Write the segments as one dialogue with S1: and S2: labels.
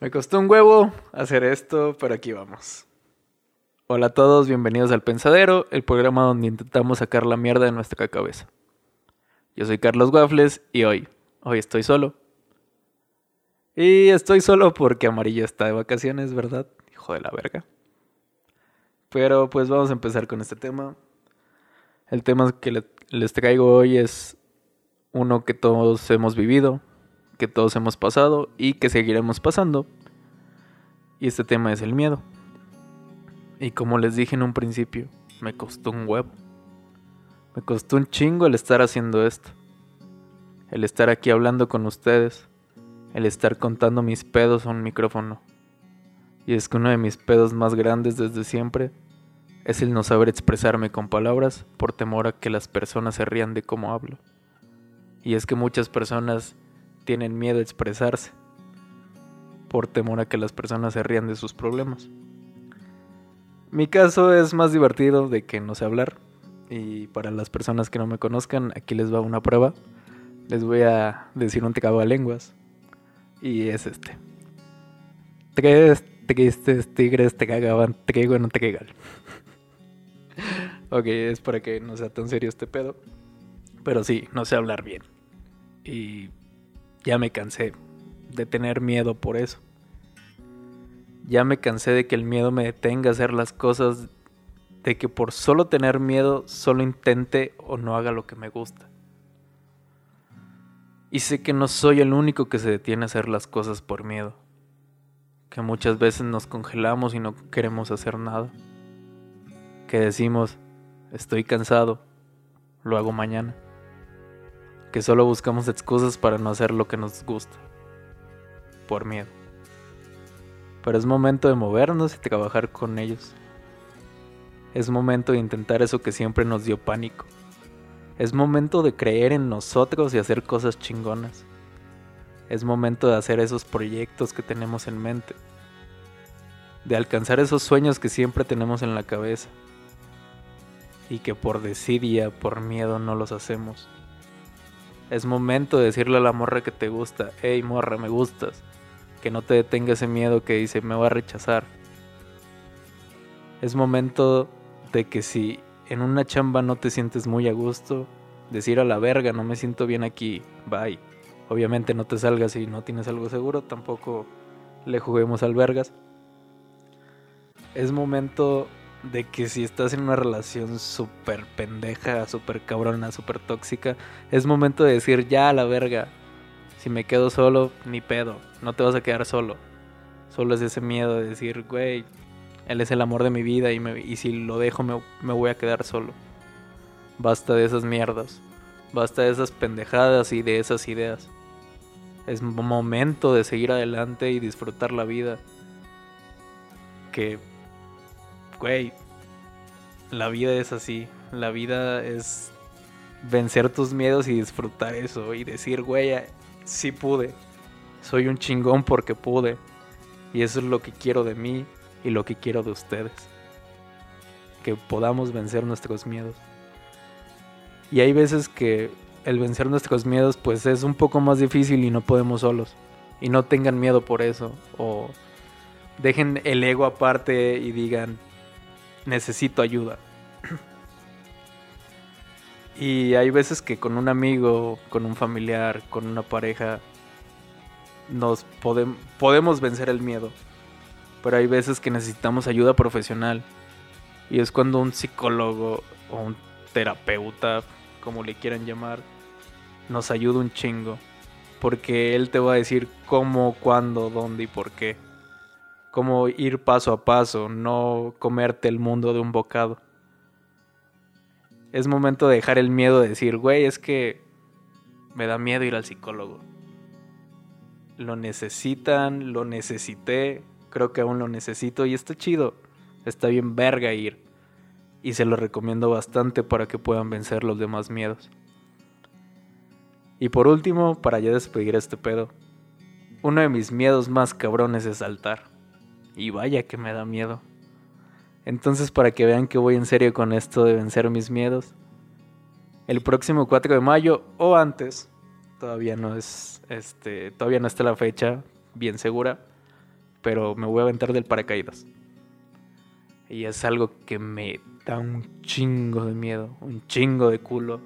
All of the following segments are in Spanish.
S1: Me costó un huevo hacer esto, pero aquí vamos. Hola a todos, bienvenidos al Pensadero, el programa donde intentamos sacar la mierda de nuestra cabeza. Yo soy Carlos Waffles y hoy, hoy estoy solo. Y estoy solo porque Amarillo está de vacaciones, ¿verdad? Hijo de la verga. Pero pues vamos a empezar con este tema. El tema que les traigo hoy es uno que todos hemos vivido, que todos hemos pasado y que seguiremos pasando. Y este tema es el miedo. Y como les dije en un principio, me costó un huevo. Me costó un chingo el estar haciendo esto. El estar aquí hablando con ustedes. El estar contando mis pedos a un micrófono. Y es que uno de mis pedos más grandes desde siempre es el no saber expresarme con palabras por temor a que las personas se rían de cómo hablo. Y es que muchas personas tienen miedo a expresarse por temor a que las personas se rían de sus problemas. Mi caso es más divertido de que no sé hablar. Y para las personas que no me conozcan, aquí les va una prueba. Les voy a decir un lenguas. Y es este. Tres tristes tigres te cagaban trigo en un trigal. ok, es para que no sea tan serio este pedo. Pero sí, no sé hablar bien. Y ya me cansé de tener miedo por eso. Ya me cansé de que el miedo me detenga a hacer las cosas, de que por solo tener miedo solo intente o no haga lo que me gusta. Y sé que no soy el único que se detiene a hacer las cosas por miedo. Que muchas veces nos congelamos y no queremos hacer nada. Que decimos, estoy cansado, lo hago mañana que solo buscamos excusas para no hacer lo que nos gusta, por miedo. Pero es momento de movernos y trabajar con ellos. Es momento de intentar eso que siempre nos dio pánico. Es momento de creer en nosotros y hacer cosas chingonas. Es momento de hacer esos proyectos que tenemos en mente. De alcanzar esos sueños que siempre tenemos en la cabeza. Y que por desidia, por miedo no los hacemos. Es momento de decirle a la morra que te gusta, hey morra, me gustas. Que no te detenga ese miedo que dice, me va a rechazar. Es momento de que si en una chamba no te sientes muy a gusto, decir a la verga, no me siento bien aquí, bye. Obviamente no te salgas si no tienes algo seguro, tampoco le juguemos al vergas. Es momento de que si estás en una relación súper pendeja, súper cabrona, súper tóxica, es momento de decir ya a la verga. Si me quedo solo, ni pedo, no te vas a quedar solo. Solo es ese miedo de decir, güey, él es el amor de mi vida y, me, y si lo dejo me, me voy a quedar solo. Basta de esas mierdas, basta de esas pendejadas y de esas ideas. Es momento de seguir adelante y disfrutar la vida. Que güey, la vida es así. La vida es vencer tus miedos y disfrutar eso. Y decir, güey, sí pude. Soy un chingón porque pude. Y eso es lo que quiero de mí y lo que quiero de ustedes. Que podamos vencer nuestros miedos. Y hay veces que el vencer nuestros miedos pues es un poco más difícil y no podemos solos. Y no tengan miedo por eso. O dejen el ego aparte y digan, necesito ayuda. Y hay veces que con un amigo, con un familiar, con una pareja, nos podemos vencer el miedo. Pero hay veces que necesitamos ayuda profesional. Y es cuando un psicólogo o un terapeuta, como le quieran llamar, nos ayuda un chingo. Porque él te va a decir cómo, cuándo, dónde y por qué cómo ir paso a paso, no comerte el mundo de un bocado. Es momento de dejar el miedo de decir, güey, es que me da miedo ir al psicólogo. Lo necesitan, lo necesité, creo que aún lo necesito y está chido. Está bien verga ir. Y se lo recomiendo bastante para que puedan vencer los demás miedos. Y por último, para ya despedir este pedo, uno de mis miedos más cabrones es saltar. Y vaya que me da miedo. Entonces, para que vean que voy en serio con esto de vencer mis miedos, el próximo 4 de mayo o antes, todavía no es este, todavía no está la fecha bien segura, pero me voy a aventar del paracaídas. Y es algo que me da un chingo de miedo, un chingo de culo.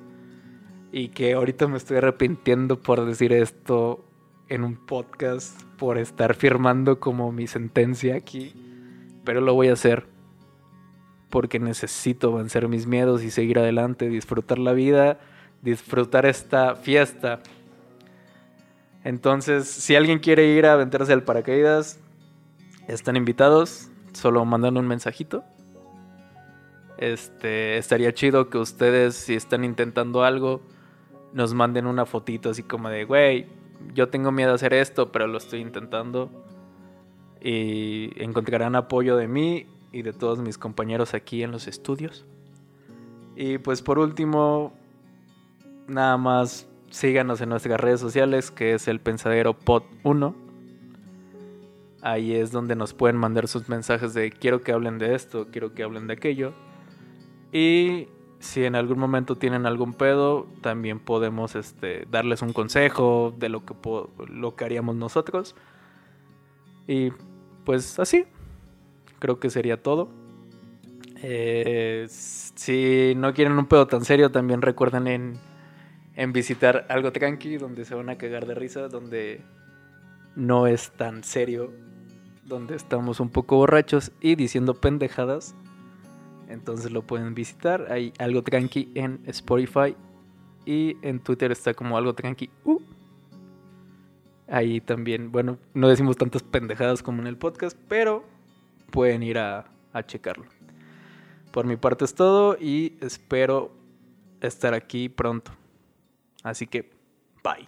S1: Y que ahorita me estoy arrepintiendo por decir esto en un podcast, por estar firmando como mi sentencia aquí. Pero lo voy a hacer porque necesito vencer mis miedos y seguir adelante, disfrutar la vida, disfrutar esta fiesta. Entonces, si alguien quiere ir a aventarse al paracaídas, están invitados, solo mandan un mensajito. Este, estaría chido que ustedes, si están intentando algo, nos manden una fotito así como de, güey, yo tengo miedo a hacer esto, pero lo estoy intentando. Y encontrarán apoyo de mí y de todos mis compañeros aquí en los estudios. Y pues por último, nada más síganos en nuestras redes sociales, que es el Pensadero Pod 1 Ahí es donde nos pueden mandar sus mensajes de quiero que hablen de esto, quiero que hablen de aquello. Y si en algún momento tienen algún pedo, también podemos este, darles un consejo de lo que, lo que haríamos nosotros. Y pues así, creo que sería todo. Eh, si no quieren un pedo tan serio, también recuerden en, en visitar algo tranqui, donde se van a cagar de risa, donde no es tan serio donde estamos un poco borrachos y diciendo pendejadas. Entonces lo pueden visitar. Hay algo tranqui en Spotify y en Twitter está como algo tranqui. Uh. Ahí también, bueno, no decimos tantas pendejadas como en el podcast, pero pueden ir a, a checarlo. Por mi parte es todo y espero estar aquí pronto. Así que, bye.